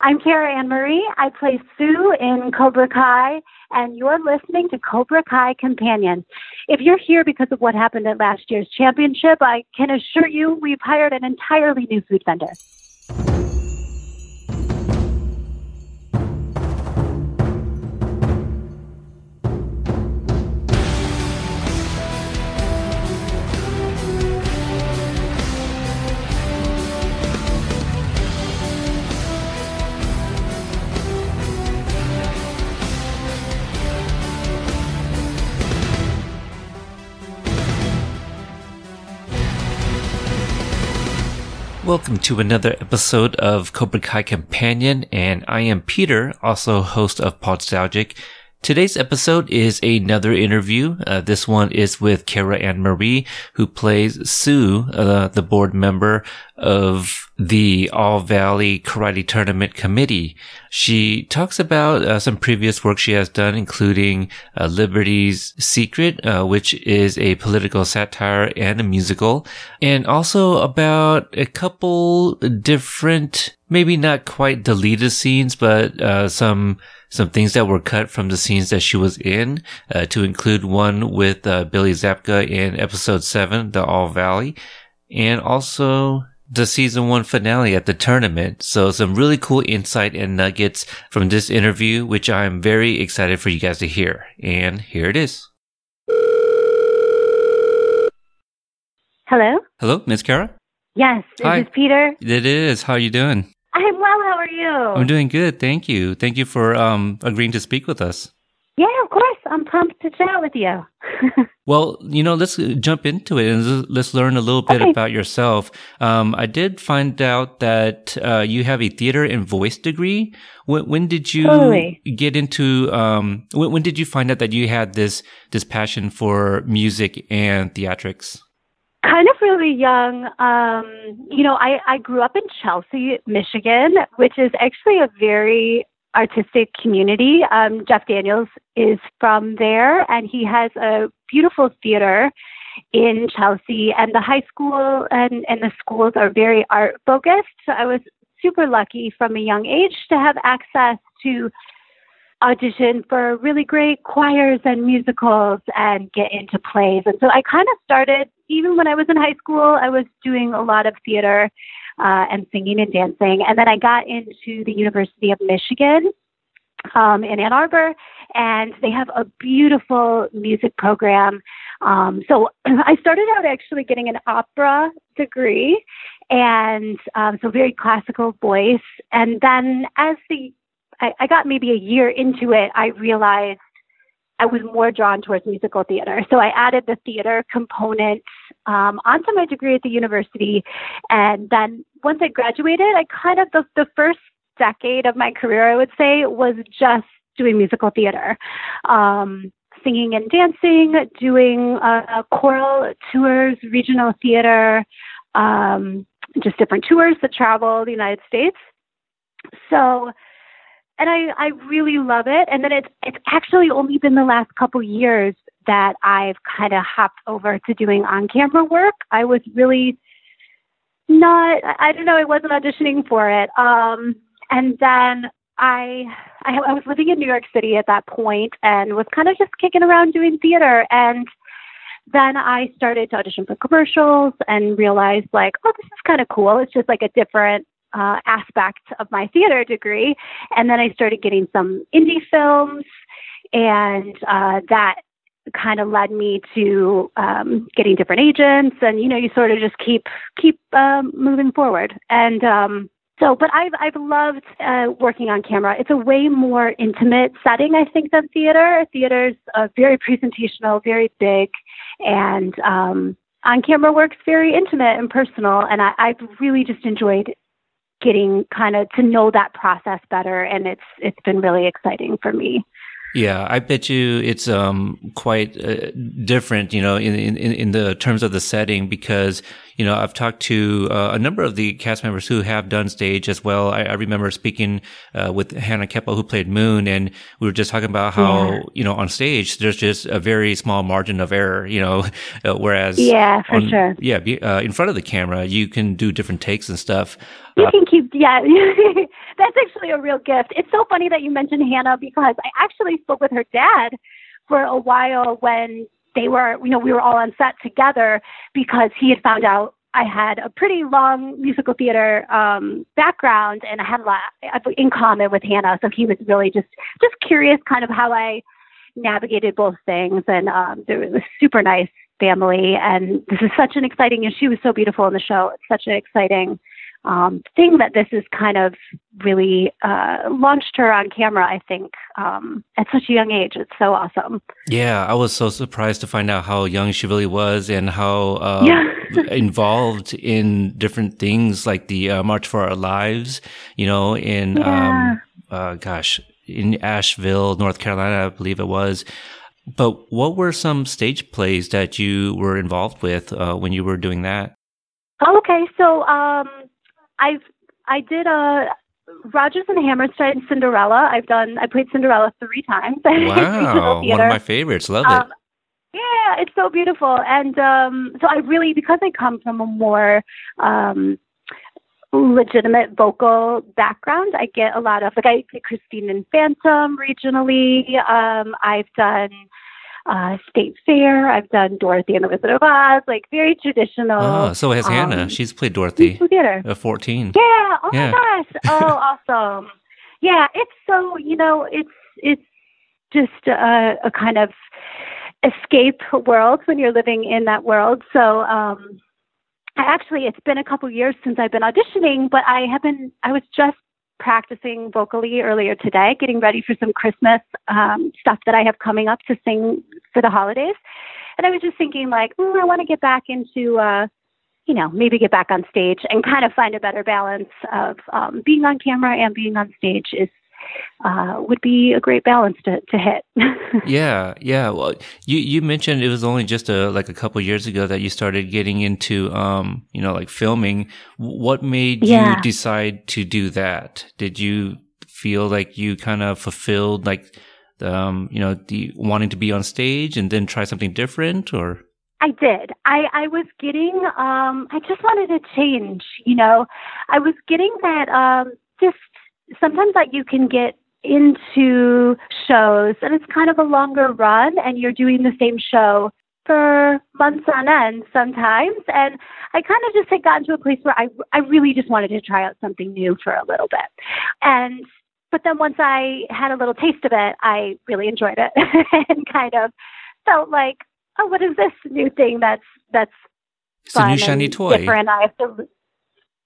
I'm Kara Ann Marie. I play Sue in Cobra Kai, and you're listening to Cobra Kai Companion. If you're here because of what happened at last year's championship, I can assure you we've hired an entirely new food vendor. Welcome to another episode of Cobra Kai Companion, and I am Peter, also host of Podstalgic. Today's episode is another interview. Uh, this one is with Kara Ann Marie, who plays Sue, uh, the board member of the All Valley Karate Tournament Committee. She talks about uh, some previous work she has done, including uh, Liberty's Secret, uh, which is a political satire and a musical, and also about a couple different, maybe not quite deleted scenes, but uh, some some things that were cut from the scenes that she was in, uh, to include one with uh, Billy Zabka in episode seven, the All Valley, and also the season one finale at the tournament. So some really cool insight and nuggets from this interview, which I'm very excited for you guys to hear. And here it is. Hello? Hello, Miss Kara? Yes, this Hi. is Peter. It is. How are you doing? I'm well. How are you? I'm doing good. Thank you. Thank you for um, agreeing to speak with us. yeah, of course. I'm pumped to chat with you. Well, you know, let's jump into it and let's learn a little bit Okay. about yourself. Um, I did find out that uh, you have a theater and voice degree. When, when did you Totally. get into? Um, when, when did you find out that you had this this passion for music and theatrics? Kind of really young. Um, you know, I, I grew up in Chelsea, Michigan, which is actually a very artistic community. Um, Jeff Daniels is from there, and he has a beautiful theater in Chelsea. And the high school and, and the schools are very art focused. So I was super lucky from a young age to have access to audition for really great choirs and musicals and get into plays. And so I kind of started, even when I was in high school, I was doing a lot of theater uh, and singing and dancing. And then I got into the University of Michigan um, in Ann Arbor, and they have a beautiful music program. Um, so I started out actually getting an opera degree, and um, so very classical voice. And then as the I, I got maybe a year into it, I realized I was more drawn towards musical theater. So I added the theater component um, onto my degree at the university. And then once I graduated, I kind of, the, the first decade of my career, I would say, was just doing musical theater. Um, singing and dancing, doing uh, choral tours, regional theater, um, just different tours that travel the United States. So, and I, I really love it. And then it's it's actually only been the last couple years that I've kind of hopped over to doing on camera work. I was really not I don't know, I wasn't auditioning for it. Um and then I, I I was living in New York City at that point and was kind of just kicking around doing theater and then I started to audition for commercials and realized like, oh, this is kind of cool. It's just like a different uh, aspect of my theater degree. And then I started getting some indie films, and uh, that kind of led me to um, getting different agents. And you know, you sort of just keep keep um, moving forward. And um, so, but I've I've loved uh, working on camera. It's a way more intimate setting, I think, than theater. Theater's uh, very presentational, very big, and um, on camera work's very intimate and personal. And I, I've really just enjoyed getting kind of to know that process better, and it's it's been really exciting for me. Yeah, I bet you it's um quite uh, different, you know, in, in in the terms of the setting because you know I've talked to uh, a number of the cast members who have done stage as well. I, I remember speaking uh, with Hannah Kepple who played Moon, and we were just talking about how Yeah. you know on stage there's just a very small margin of error, you know, uh, whereas Yeah, for on- sure. yeah, be, uh, in front of the camera you can do different takes and stuff. You Uh, can keep, yeah. That's actually a a real gift. It's so funny that you mentioned Hannah because I actually spoke with her dad for a while when they were, you know, we were all on set together because he had found out I had a pretty long musical theater um, background and I had a lot in common with Hannah. So he was really just just curious, kind of how I navigated both things, and um, it was a super nice family. And this is such an exciting, and she was so beautiful in the show. It's such an exciting um, thing that this is kind of really uh, launched her on camera, I think, um, at such a young age. It's so awesome. Yeah, I was so surprised to find out how young she really was and how uh, yeah. involved in different things like the uh, March for Our Lives, you know, in, yeah. um, uh, gosh, in Asheville, North Carolina, I believe it was. But what were some stage plays that you were involved with uh, when you were doing that? Okay, so um, I've I did a Rodgers and Hammerstein Cinderella. I've done I played Cinderella three times. Wow, one of my favorites. Love um, it. Yeah, it's so beautiful, and um, so I really because I come from a more um, legitimate vocal background. I get a lot of like I did Christine and Phantom regionally. Um, I've done uh, State Fair. I've done Dorothy and the Wizard of Oz, like very traditional. Oh, so has um, Hannah. She's played Dorothy. Theater. At 14. Yeah. Oh yeah. my gosh. Oh, awesome. Yeah. It's so, you know, it's, it's just a, a kind of escape world when you're living in that world. So, um, I actually, it's been a couple years since I've been auditioning, but I have been, I was just practicing vocally earlier today, getting ready for some Christmas um, stuff that I have coming up to sing for the holidays. And I was just thinking, like, mm, I want to get back into, uh, you know, maybe get back on stage and kind of find a better balance of um, being on camera and being on stage is uh, would be a great balance to, to hit. yeah, yeah. Well, you you mentioned it was only just a like a couple years ago that you started getting into um you know like filming. What made yeah. you decide to do that? Did you feel like you kind of fulfilled like um you know the wanting to be on stage and then try something different or? I did. I, I was getting, um, I just wanted to change, you know, I was getting that, um, just sometimes like you can get into shows and it's kind of a longer run and you're doing the same show for months on end sometimes and I kind of just had gotten to a place where I I really just wanted to try out something new for a little bit. And but then once I had a little taste of it, I really enjoyed it and kind of felt like, oh, what is this new thing that's that's it's a new shiny toy. Different. I have to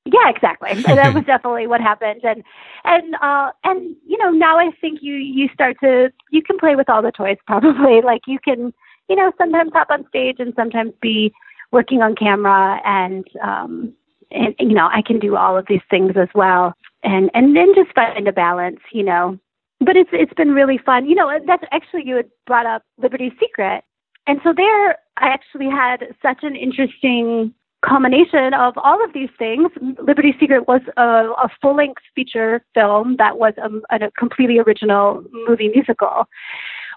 yeah, exactly. And that was definitely what happened. And and uh and you know, now I think you you start to you can play with all the toys probably. Like you can, you know, sometimes hop on stage and sometimes be working on camera and um and you know, I can do all of these things as well. And and then just find a balance, you know. But it's it's been really fun. You know, that's actually you had brought up Liberty's Secret. And so there I actually had such an interesting combination of all of these things, Liberty Secret was a, a full length feature film that was a, a completely original movie musical,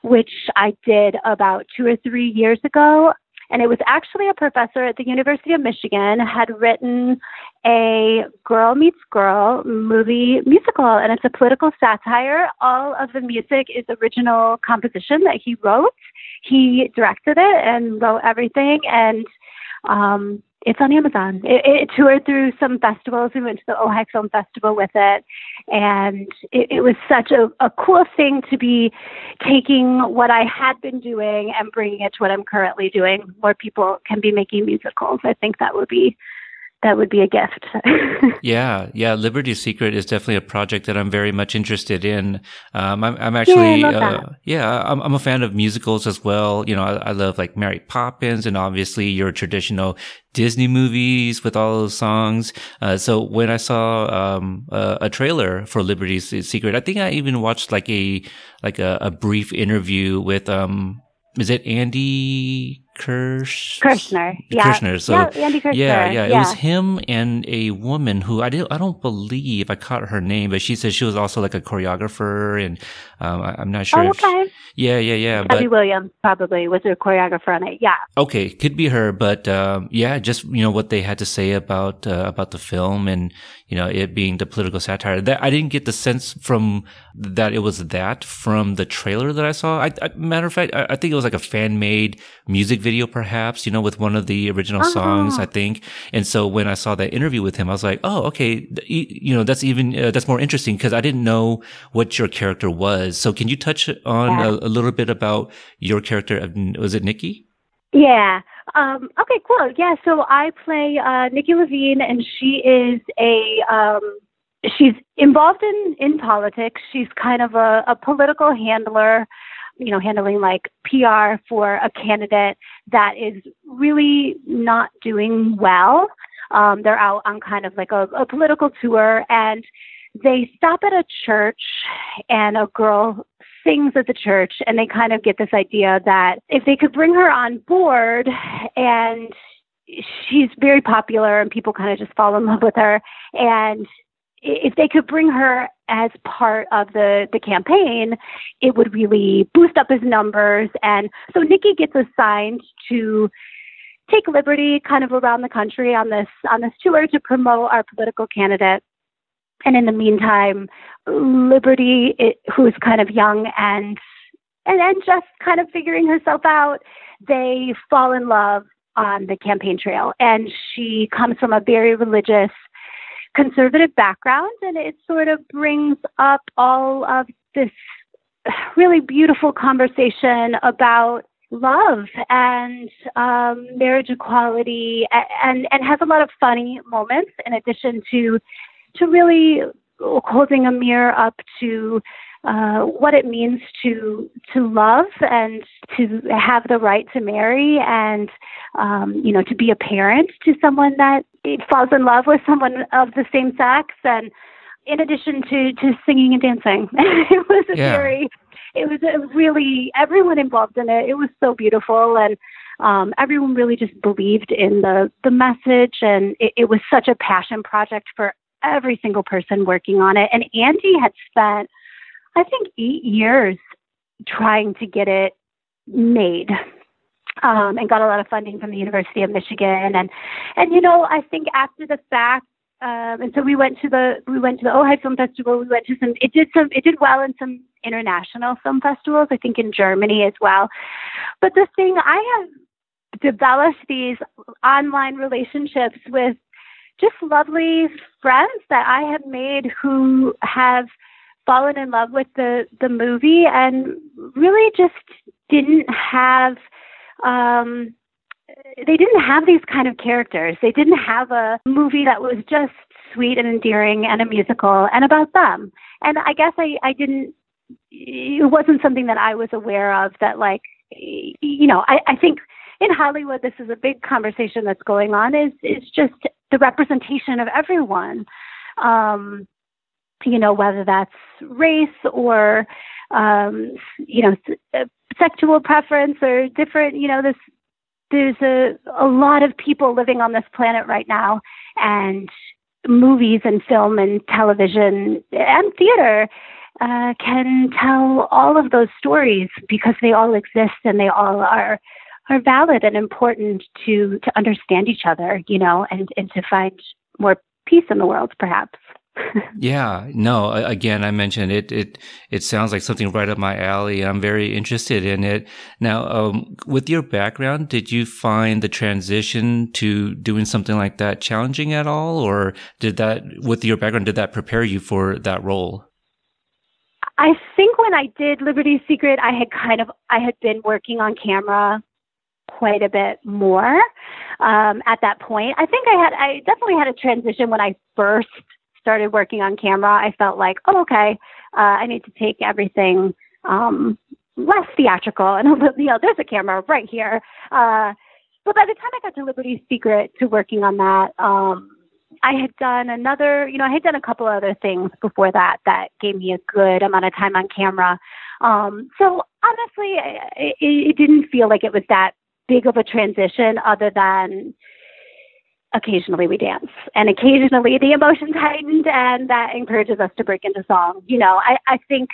which I did about two or three years ago. And it was actually a professor at the University of Michigan had written a girl meets girl movie musical, and it's a political satire. All of the music is original composition that he wrote. He directed it and wrote everything, and um, it's on Amazon. It, it, toured through some festivals. We went to the Ojai Film Festival with it, and it, it was such a, a cool thing to be taking what I had been doing and bringing it to what I'm currently doing. More people can be making musicals. I think that would be that would be a gift. yeah, yeah. Liberty Secret is definitely a project that I'm very much interested in. Um, I'm, I'm, actually, yeah, uh, yeah I'm, I'm, a fan of musicals as well. You know, I, I, love like Mary Poppins and obviously your traditional Disney movies with all those songs. Uh, so when I saw um, a, a, trailer for Liberty Secret, I think I even watched like a like a, a brief interview with um, is it Andy Kirsch Kirshner. Yeah. Kirshner. So yeah, Andy Kirshner. Yeah, yeah, It was him and a woman who I didn't I don't believe I caught her name, but she said she was also like a choreographer and um, I, am not sure. Oh, okay. yeah, yeah, yeah. Debbie Williams probably was a choreographer on it. Yeah. Okay, could be her, but um, yeah, just you know what they had to say about uh, about the film and you know it being the political satire. That I didn't get the sense from that it was that from the trailer that I saw. I, I matter of fact, I, I think it was like a fan made music video, perhaps, you know, with one of the original uh-huh. songs, I think. And so when I saw that interview with him, I was like, oh, okay, you know, that's even, uh, that's more interesting because I didn't know what your character was. So can you touch on yeah. a, a, little bit about your character? Was it Nikki? Yeah. Um, okay, cool. Yeah. So I play, uh, Nikki Levine and she is a, um, she's involved in, in politics. She's kind of a, a political handler you know, handling like PR for a candidate that is really not doing well. Um, they're out on kind of like a, a political tour and they stop at a church and a girl sings at the church and they kind of get this idea that if they could bring her on board and she's very popular and people kind of just fall in love with her and if they could bring her as part of the the campaign, it would really boost up his numbers. And so Nikki gets assigned to take liberty kind of around the country on this on this tour to promote our political candidate. And in the meantime, Liberty, it, who's kind of young and and then just kind of figuring herself out, they fall in love on the campaign trail. And she comes from a very religious conservative background, and it sort of brings up all of this really beautiful conversation about love and um, marriage equality, and and has a lot of funny moments in addition to to really holding a mirror up to uh, what it means to to love and to have the right to marry and um, you know to be a parent to someone that falls in love with someone of the same sex. And in addition to to singing and dancing it was a yeah. very it was a really everyone involved in it. It was so beautiful. And um, everyone really just believed in the the message. And it, it was such a passion project for every single person working on it and andy had spent i think eight years trying to get it made um, and got a lot of funding from the University of Michigan. And and you know, I think after the fact, um, and so we went to the we went to the Ojai Film Festival. We went to some. It did some. It did well in some international film festivals. I think in Germany as well. But the thing I have developed these online relationships with just lovely friends that I have made who have fallen in love with the the movie and really just didn't have um, they didn't have these kind of characters. They didn't have a movie that was just sweet and endearing and a musical and about them. And I guess I, I didn't, it wasn't something that I was aware of that, like, you know, I, I think in Hollywood, this is a big conversation that's going on is, is just the representation of everyone. Um, you know, whether that's race or, um, you know, sexual preference or different, you know, this there's a a lot of people living on this planet right now and movies and film and television and theater uh, can tell all of those stories because they all exist and they all are are valid and important to to understand each other, you know, and and to find more peace in the world, perhaps yeah, no, again, I mentioned it, it, it sounds like something right up my alley. I'm very interested in it. Now, um, with your background, did you find the transition to doing something like that challenging at all? Or did that, with your background, did that prepare you for that role? I think when I did Liberty Secret, I had kind of, I had been working on camera quite a bit more um, at that point. I think I had, I definitely had a transition when I first started working on camera, I felt like, oh, okay, uh, I need to take everything um, less theatrical and you know, there's a camera right here. Uh, but by the time I got to Liberty Secret to working on that, um, I had done another, you know, I had done a couple other things before that that gave me a good amount of time on camera. Um, so honestly, it, it didn't feel like it was that big of a transition other than occasionally we dance and occasionally the emotions heightened and that encourages us to break into song. You know, I, I think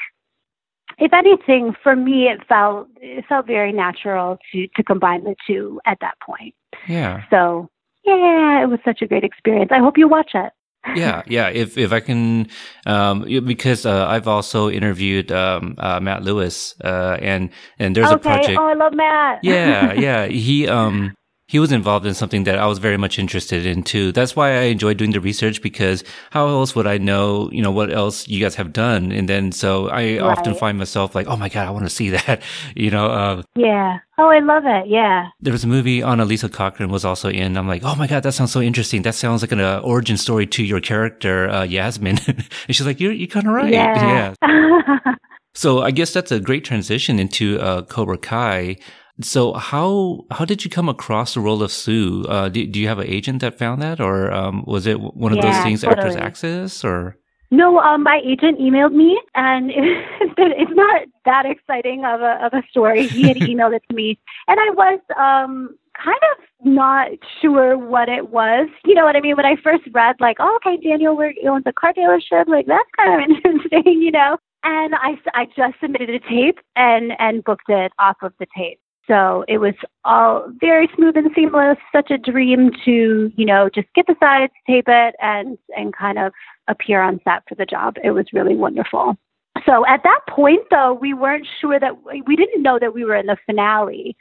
if anything, for me it felt it felt very natural to to combine the two at that point. Yeah. So yeah, it was such a great experience. I hope you watch it. Yeah, yeah. If if I can, um, because uh, I've also interviewed um, uh, Matt Lewis, uh, and and there's okay. a project. Oh, I love Matt. yeah, yeah. He um he was involved in something that I was very much interested in too. That's why I enjoyed doing the research because how else would I know, you know, what else you guys have done? And then so I right. often find myself like, oh my God, I want to see that, you know? Uh, yeah. Oh, I love it. Yeah. There was a movie Annalisa Cochran was also in. I'm like, oh my God, that sounds so interesting. That sounds like an uh, origin story to your character, uh, Yasmin. and she's like, you're, you're kind of right. Yeah. yeah. so I guess that's a great transition into uh, Cobra Kai. So how how did you come across the role of Sue? Uh, do, do you have an agent that found that, or um, was it one of yeah, those things, totally. Actors Access, or? No, um, my agent emailed me, and it's not that exciting of a of a story. He had emailed it to me, and I was um kind of not sure what it was. You know what I mean? When I first read, like, oh, okay, Daniel, we're owns a car dealership. Like, that's kind of interesting, you know. And I, I just submitted a tape and and booked it off of the tape. So it was all very smooth and seamless, such a dream to, you know, just get the sides, tape it, and and kind of appear on set for the job. It was really wonderful. So at that point, though, we weren't sure that we didn't know that we were in the finale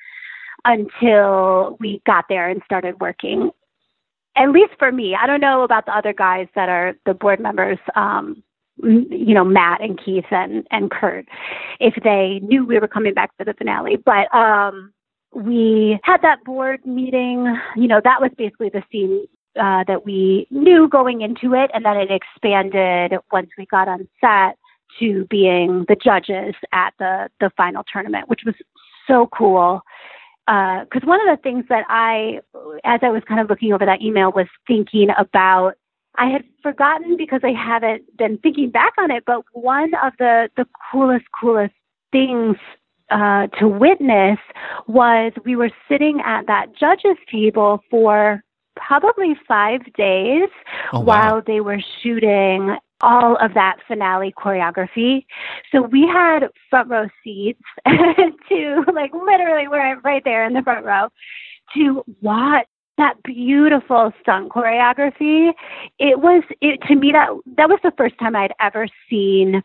until we got there and started working. At least for me, I don't know about the other guys that are the board members. Um, you know Matt and Keith and and Kurt if they knew we were coming back for the finale. But um, we had that board meeting. You know that was basically the scene uh, that we knew going into it, and then it expanded once we got on set to being the judges at the the final tournament, which was so cool. Because uh, one of the things that I, as I was kind of looking over that email, was thinking about I had forgotten because I haven't been thinking back on it, but one of the, the coolest, coolest things uh, to witness was we were sitting at that judges table for probably five days oh, wow. while they were shooting all of that finale choreography. So we had front row seats to like literally we're right there in the front row to watch that beautiful stunt choreography. It was it to me that that was the first time I'd ever seen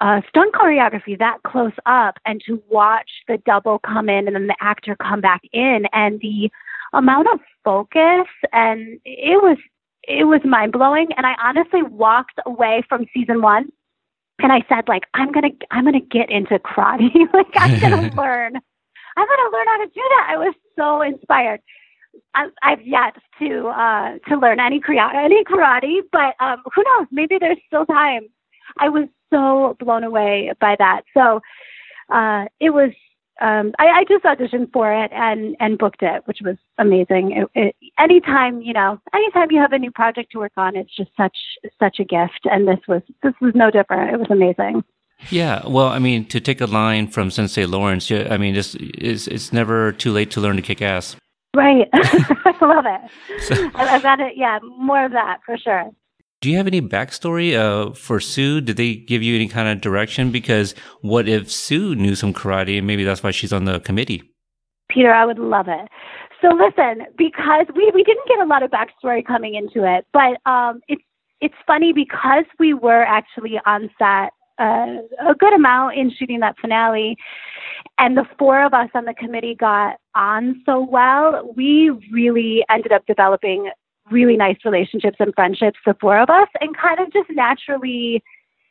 uh, stunt choreography that close up, and to watch the double come in and then the actor come back in, and the amount of focus and it was it was mind blowing. And I honestly walked away from season one, and I said like I'm gonna I'm gonna get into karate, like I'm gonna learn. I'm gonna learn how to do that. I was so inspired. I, I've yet to uh, to learn any karate, any karate, but um, who knows? Maybe there's still time. I was so blown away by that. So uh, it was. Um, I, I just auditioned for it and and booked it, which was amazing. It, it, anytime you know, anytime you have a new project to work on, it's just such such a gift. And this was this was no different. It was amazing. Yeah, well, I mean, to take a line from Sensei Lawrence, I mean, it's, it's, it's never too late to learn to kick ass. Right. I love it. So, I've got it. Yeah, more of that for sure. Do you have any backstory uh, for Sue? Did they give you any kind of direction? Because what if Sue knew some karate and maybe that's why she's on the committee? Peter, I would love it. So listen, because we, we didn't get a lot of backstory coming into it, but um, it's it's funny because we were actually on set uh, a good amount in shooting that finale and the four of us on the committee got on so well, we really ended up developing really nice relationships and friendships, the four of us, and kind of just naturally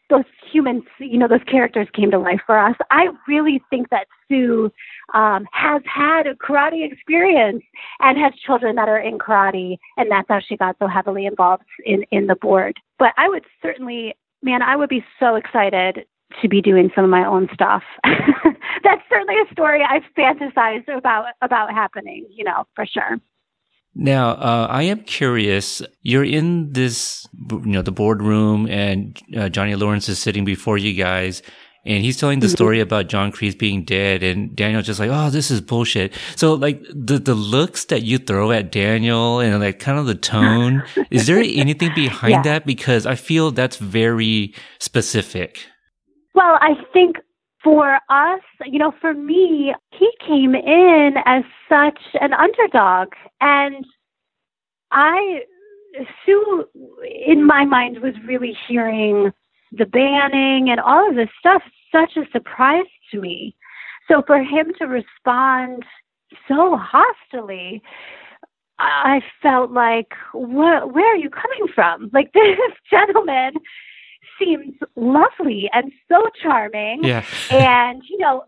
those humans, you know, those characters came to life for us. I really think that Sue um, has had a karate experience and has children that are in karate, and that's how she got so heavily involved in in the board. But I would certainly, man, I would be so excited to be doing some of my own stuff. That's certainly a story I've fantasized about about happening, you know, for sure. Now, uh, I am curious. You're in this, you know, the boardroom, and uh, Johnny Lawrence is sitting before you guys. and he's telling the Mhm. story about John Kreese being dead, and Daniel's just like, "Oh, this is bullshit." So, like the the looks that you throw at Daniel and like kind of the tone, is there anything behind Yeah. that? Because I feel that's very specific. Well, I think for us, you know, for me, he came in as such an underdog. And I, Sue, in my mind, was really hearing the banning and all of this stuff such a surprise to me. So for him to respond so hostily, I felt like, where are you coming from? Like, this gentleman seems lovely and so charming. Yeah. And, you know,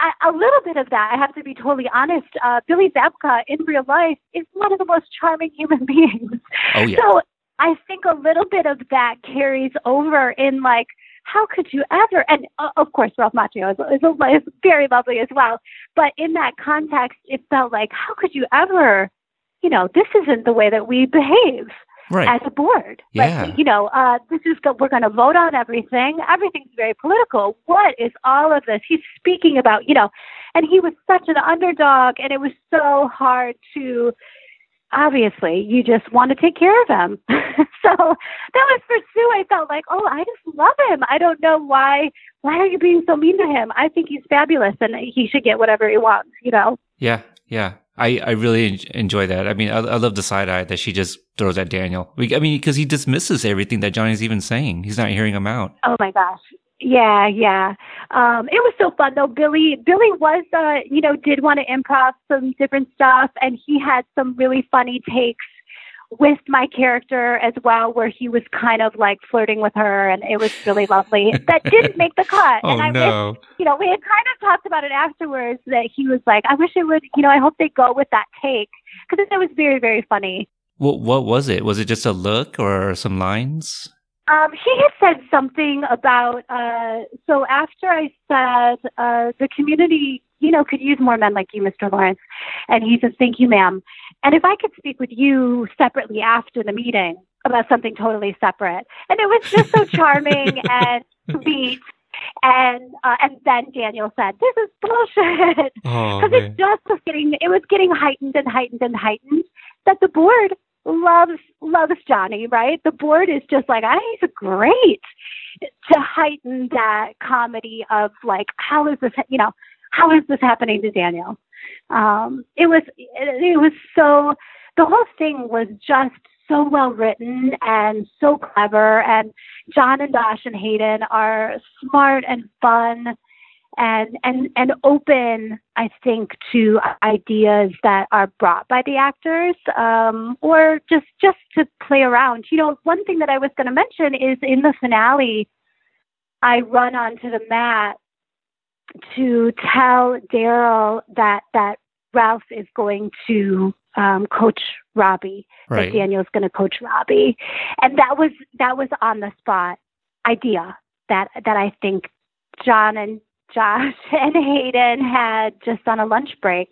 a, a little bit of that, I have to be totally honest. Uh, Billy Zabka in real life is one of the most charming human beings. oh yeah. So I think a little bit of that carries over in like, how could you ever? And uh, of course, Ralph Macchio is, is, is very lovely as well. But in that context, it felt like, how could you ever? You know, this isn't the way that we behave right. as a board. Yeah. Like, you know, uh, this is go- we're going to vote on everything. Everything's very political. What is all of this? He's speaking about, you know, and he was such an underdog, and it was so hard to. Obviously, you just want to take care of him. so that was for Sue. I felt like, oh, I just love him. I don't know why. Why are you being so mean to him? I think he's fabulous, and he should get whatever he wants. You know. Yeah, yeah. I, I really enjoy that. I mean, I, I love the side eye that she just throws at Daniel. We- I mean, because he dismisses everything that Johnny's even saying. He's not hearing him out. Oh my gosh. Yeah, yeah. Um, it was so fun though. Billy, Billy was, uh, you know, did want to improv some different stuff, and he had some really funny takes with my character as well, where he was kind of like flirting with her, and it was really lovely. that didn't make the cut, Oh and I wish, no. you know, we had kind of talked about it afterwards that he was like, I wish it would, you know, I hope they go with that take because it was very, very funny. What what was it? Was it just a look or some lines? Um, he had said something about uh, so after I said uh, the community, you know, could use more men like you, Mr. Lawrence, and he says, "Thank you, ma'am." And if I could speak with you separately after the meeting about something totally separate, and it was just so charming and sweet. And uh, and then Daniel said, "This is bullshit," Oh because it just was getting it was getting heightened and heightened and heightened that the board loves loves Johnny, right? The board is just like, ah, he's great to heighten that comedy of like, how is this, you know, how is this happening to Daniel? Um, it was it, it was so the whole thing was just so well written and so clever and John and Josh and Hayden are smart and fun and and and open i think to ideas that are brought by the actors um or just just to play around you know one thing that i was going to mention is in the finale i run onto the mat to tell daryl that that ralph is going to um coach robbie right. that Daniel's going to coach Robbie, and that was that was on the spot idea that that I think John and Josh and Hayden had just on a lunch break.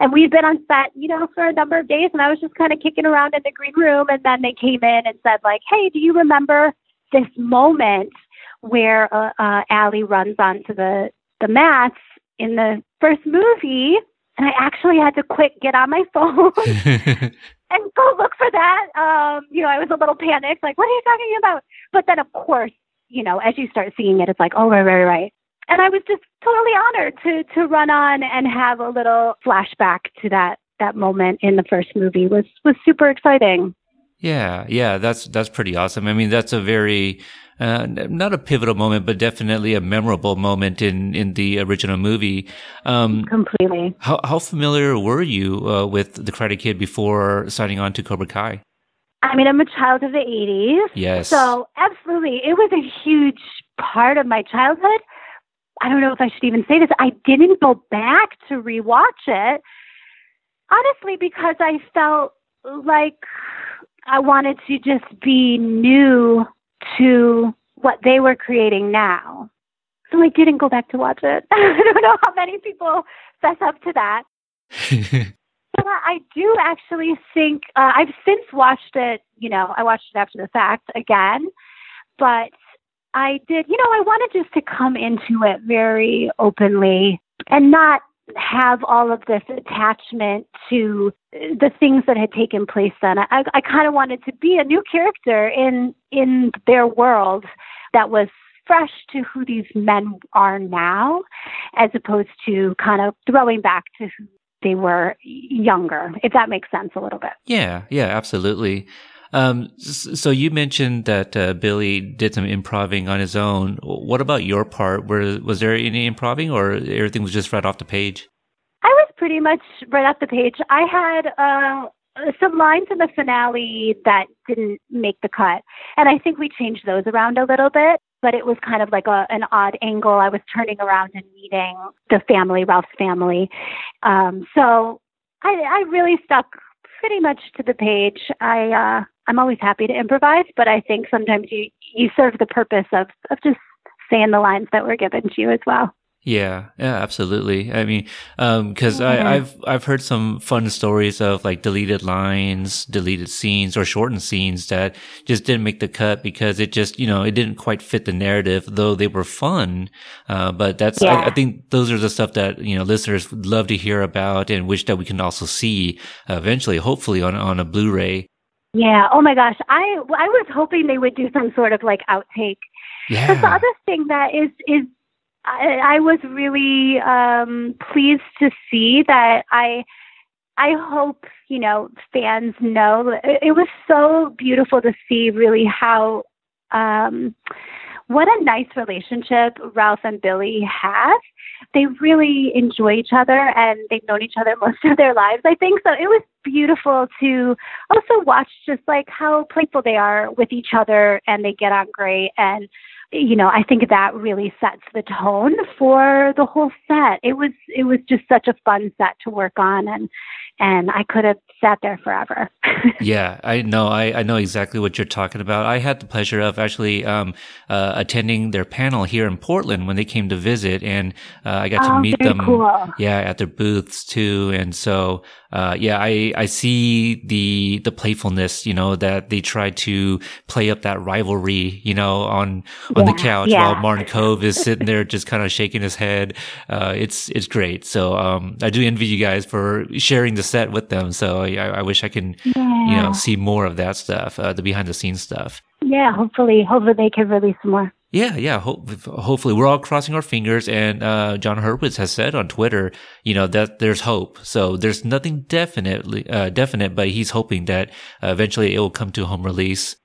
And we'd been on set, you know, for a number of days, and I was just kind of kicking around in the green room, and then they came in and said, like, "Hey, do you remember this moment where uh, uh, Ali runs onto the the mats in the first movie?" And I actually had to quick get on my phone and go look for that. Um, you know, I was a little panicked, like, what are you talking about? But then, of course, you know, as you start seeing it, it's like, oh, right, right, right. And I was just totally honored to to run on and have a little flashback to that that moment in the first movie was was super exciting. Yeah, yeah, that's that's pretty awesome. I mean, that's a very uh, not a pivotal moment, but definitely a memorable moment in in the original movie. Um, Completely. how how familiar were you uh, with the Karate Kid before signing on to Cobra Kai? I mean, I'm a child of the 80s. Yes. So, absolutely. It was a huge part of my childhood. I don't know if I should even say this. I didn't go back to rewatch it, honestly, because I felt like I wanted to just be new to what they were creating now. So I didn't go back to watch it. I don't know how many people fess up to that. But I do actually think uh, I've since watched it. You know, I watched it after the fact again, but I did, you know, I wanted just to come into it very openly and not have all of this attachment to the things that had taken place then. I, I kind of wanted to be a new character in in their world that was fresh to who these men are now, as opposed to kind of throwing back to who they were younger, if that makes sense a little bit. Yeah, yeah, absolutely. Um, so you mentioned that uh, Billy did some improving on his own. What about your part? Were, was there any improving, or everything was just right off the page? I was pretty much right off the page. I had uh, some lines in the finale that didn't make the cut, and I think we changed those around a little bit. But it was kind of like a, an odd angle. I was turning around and meeting the family, Ralph's family. Um, so I, I really stuck pretty much to the page. I uh, I'm always happy to improvise, but I think sometimes you you serve the purpose of of just saying the lines that were given to you as well. Yeah, yeah, absolutely. I mean, because um, yeah. I've I've heard some fun stories of like deleted lines, deleted scenes, or shortened scenes that just didn't make the cut because it just you know it didn't quite fit the narrative, though they were fun. Uh, but that's yeah. I, I, think those are the stuff that you know listeners would love to hear about and wish that we can also see eventually, hopefully on on a Blu-ray. Yeah. Oh my gosh, I I was hoping they would do some sort of like outtake. Yeah. the other thing that is is I, I was really um, pleased to see that I. I hope you know fans know it, it was so beautiful to see really how um, what a nice relationship Ralph and Billy have. They really enjoy each other and they've known each other most of their lives, I think. So it was beautiful to also watch just like how playful they are with each other and they get on great and you know, I think that really sets the tone for the whole set. It was it was just such a fun set to work on and and I could have sat there forever. yeah, I know. I, I know exactly what you're talking about. I had the pleasure of actually um, uh, attending their panel here in Portland when they came to visit, and uh, I got oh, to meet them. Cool. Yeah, at their booths too, and so uh, yeah, I I see the the playfulness, you know, that they try to play up that rivalry, you know, on on yeah, the couch yeah. while Martin Kove is sitting there just kind of shaking his head. Uh, it's it's great. So um, I do envy you guys for sharing the set with them. So I, I wish I can, yeah. you know, see more of that stuff, uh, the behind the scenes stuff. Yeah, hopefully, hopefully they can release more. Yeah, yeah. Ho- hopefully, we're all crossing our fingers. And uh, Jon Hurwitz has said on Twitter, you know, that there's hope. So there's nothing definitely uh, definite, but he's hoping that uh, eventually it will come to home release.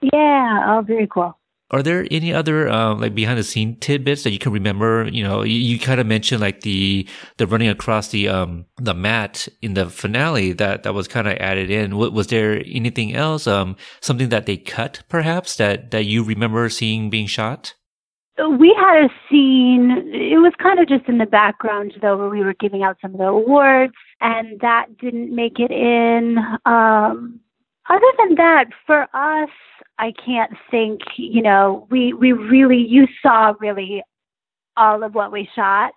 Yeah, oh, very cool. Are there any other uh, like behind the scene tidbits that you can remember? You know, you, you kind of mentioned like the the running across the um the mat in the finale that that was kind of added in. Was there anything else? Um, something that they cut perhaps that that you remember seeing being shot? We had a scene. It was kind of just in the background though, where we were giving out some of the awards, and that didn't make it in. Um, other than that, for us, I can't think, you know, we, we really, you saw really all of what we shot.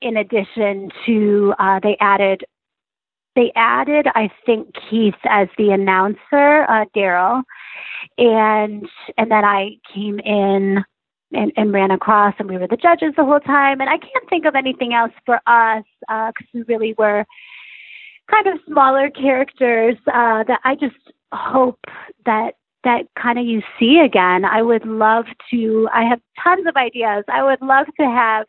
In addition to, uh, they added, they added, I think, Keith as the announcer, uh, Daryl. And, and then I came in and, and ran across and we were the judges the whole time. And I can't think of anything else for us, uh, cause we really were kind of smaller characters, uh, that I just hope that that kind of you see again. I would love to, I have tons of ideas. I would love to have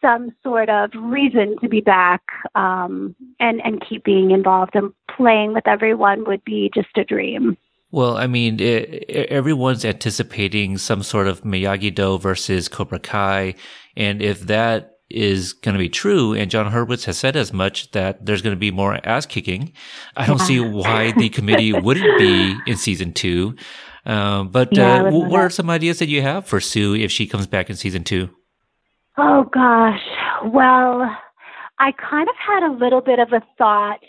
some sort of reason to be back um, and, and keep being involved and playing with everyone would be just a dream. Well, I mean, it, everyone's anticipating some sort of Miyagi Do versus Cobra Kai. And if that is going to be true, and Jon Hurwitz has said as much that there's going to be more ass kicking. I don't see why the committee wouldn't be in season two. Uh, but yeah, uh, what are some ideas that you have for Sue if she comes back in season two? Oh gosh, well, I kind of had a little bit of a thought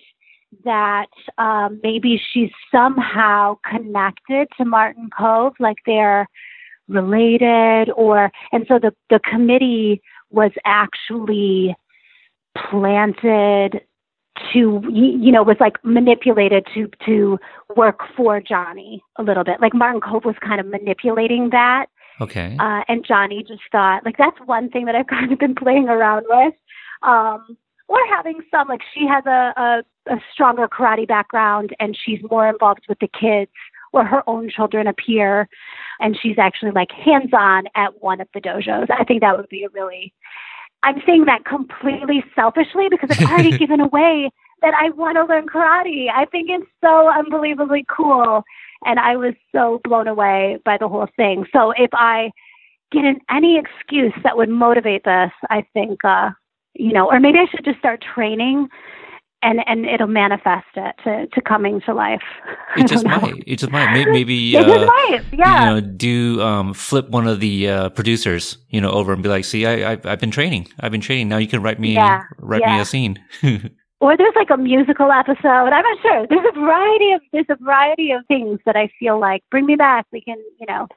that um, maybe she's somehow connected to Martin Kove, like they're related, or and so the the committee was actually planted to you know was like manipulated to to work for Johnny a little bit like Martin Kove was kind of manipulating that Okay. Uh, and Johnny just thought, like, that's one thing that I've kind of been playing around with. Um, or having some, like, she has a, a, a stronger karate background and she's more involved with the kids or her own children appear and she's actually like hands on at one of the dojos. I think that would be a really, I'm saying that completely selfishly because I've already given away that I want to learn karate. I think it's so unbelievably cool. And I was so blown away by the whole thing. So if I get in any excuse that would motivate this, I think, uh, you know, or maybe I should just start training and and it'll manifest it to, to coming to life. It just might. It just might. Maybe, maybe it uh, just might. Yeah. You know, do um, flip one of the uh, producers, you know, over and be like, "See, I, I have been training. I've been training. Now you can write me yeah. write yeah. me a scene." or there's like a musical episode. I'm not sure. There's a variety of there's a variety of things that I feel like bring me back. We can, you know.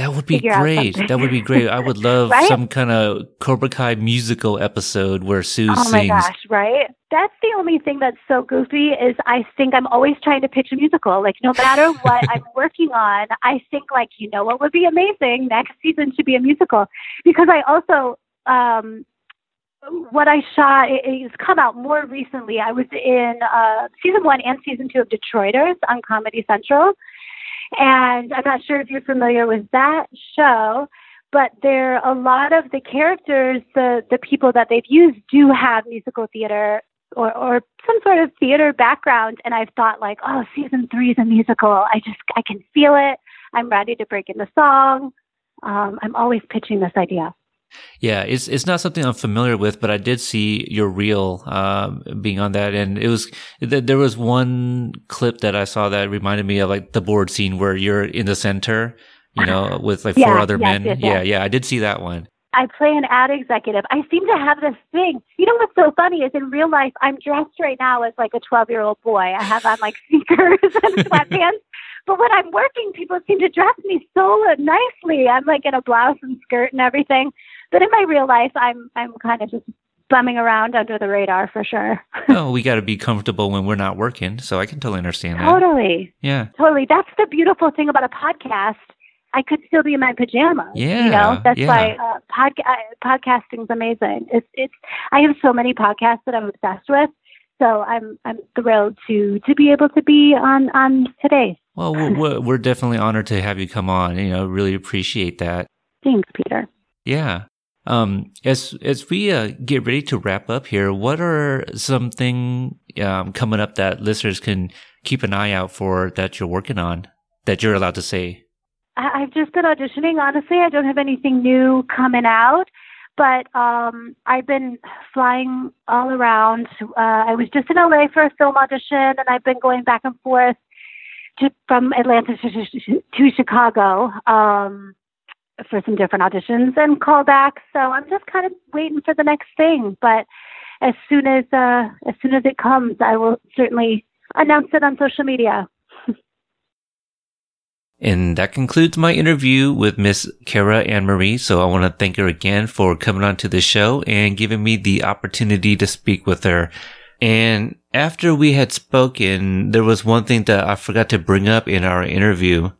That would be great. That would be great. I would love right? some kind of Cobra Kai musical episode where Sue oh sings. Oh my gosh, right? That's the only thing that's so goofy is I think I'm always trying to pitch a musical. Like no matter what I'm working on, I think like, you know what would be amazing? Next season should be a musical. Because I also um what I shot is come out more recently. I was in uh, season one and season two of Detroiters on Comedy Central, and I'm not sure if you're familiar with that show, but there a lot of the characters, the the people that they've used, do have musical theater or or some sort of theater background. And I've thought like, oh, season three is a musical. I just I can feel it. I'm ready to break into song. Um, I'm always pitching this idea. Yeah, it's it's not something I'm familiar with, but I did see your reel uh, being on that, and it was there was one clip that I saw that reminded me of like the board scene where you're in the center, you know, with like yeah, four other yes, men. Yes, yeah, yeah, I did see that one. I play an ad executive. I seem to have this thing. You know what's so funny is in real life, I'm dressed right now as like a 12 year old boy. I have on like sneakers and sweatpants. But when I'm working, people seem to dress me so nicely. I'm like in a blouse and skirt and everything. But in my real life, I'm I'm kind of just bumming around under the radar for sure. oh, we got to be comfortable when we're not working, so I can totally understand that. Totally. Yeah. Totally. That's the beautiful thing about a podcast. I could still be in my pajamas. Yeah. You know, that's yeah. why uh, pod- uh, podcasting's amazing. It's it's. I have so many podcasts that I'm obsessed with. So I'm I'm thrilled to to be able to be on on today. Well, we're, we're definitely honored to have you come on. You know, really appreciate that. Thanks, Peter. Yeah. Um, as as we uh, get ready to wrap up here, what are something um, coming up that listeners can keep an eye out for that you're working on that you're allowed to say? I've just been auditioning. Honestly, I don't have anything new coming out, but um, I've been flying all around. Uh, I was just in LA for a film audition, and I've been going back and forth to, from Atlanta to, to, to Chicago. Um, for some different auditions and callbacks. So I'm just kind of waiting for the next thing. But as soon as uh, as soon as it comes, I will certainly announce it on social media. And that concludes my interview with Miss Kara Ann Marie. So I want to thank her again for coming on to the show and giving me the opportunity to speak with her. And after we had spoken, there was one thing that I forgot to bring up in our interview.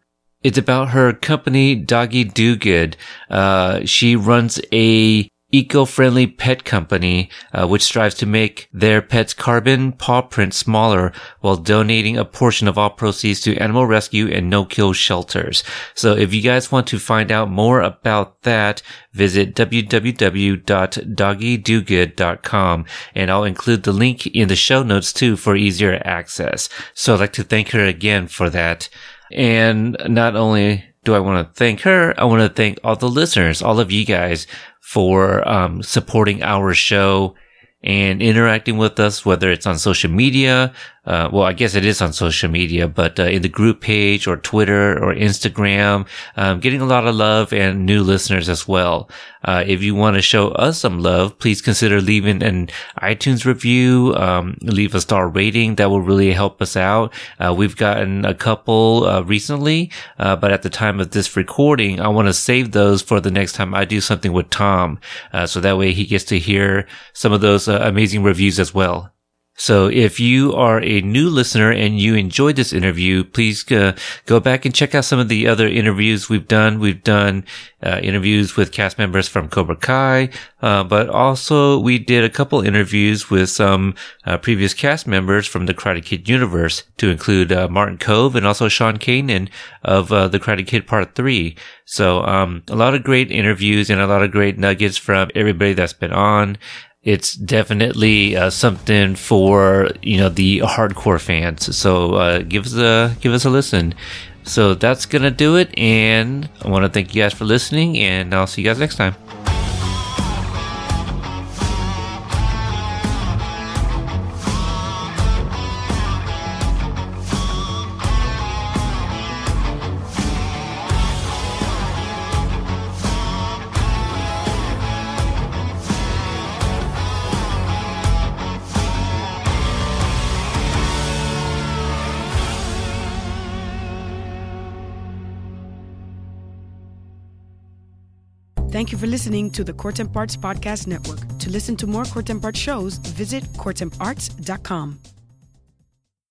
It's about her company, Doggy Do Good. Uh, she runs a eco-friendly pet company, uh, which strives to make their pets' carbon paw print smaller while donating a portion of all proceeds to animal rescue and no-kill shelters. So if you guys want to find out more about that, visit www.doggydogood.com and I'll include the link in the show notes too for easier access. So I'd like to thank her again for that. And not only do I want to thank her, I want to thank all the listeners, all of you guys for um, supporting our show and interacting with us, whether it's on social media. Uh, well, I guess it is on social media, but uh, in the group page or Twitter or Instagram, um, getting a lot of love and new listeners as well. Uh, if you want to show us some love, please consider leaving an iTunes review, um, leave a star rating. That will really help us out. Uh, we've gotten a couple uh, recently, uh, but at the time of this recording, I want to save those for the next time I do something with Tom, so that way he gets to hear some of those amazing reviews as well. So if you are a new listener and you enjoyed this interview, please uh, go back and check out some of the other interviews we've done. We've done uh, interviews with cast members from Cobra Kai, uh, but also we did a couple interviews with some uh, previous cast members from the Karate Kid universe to include uh, Martin Kove and also Sean Kanan of uh, the Karate Kid Part 3. So um, a lot of great interviews and a lot of great nuggets from everybody that's been on it's definitely uh, something for you know the hardcore fans. So uh, give us a give us a listen. So that's gonna do it, and I want to thank you guys for listening, and I'll see you guys next time. Thank you for listening to the Court Arts Podcast Network. To listen to more Court Arts shows, visit courtemparts.com.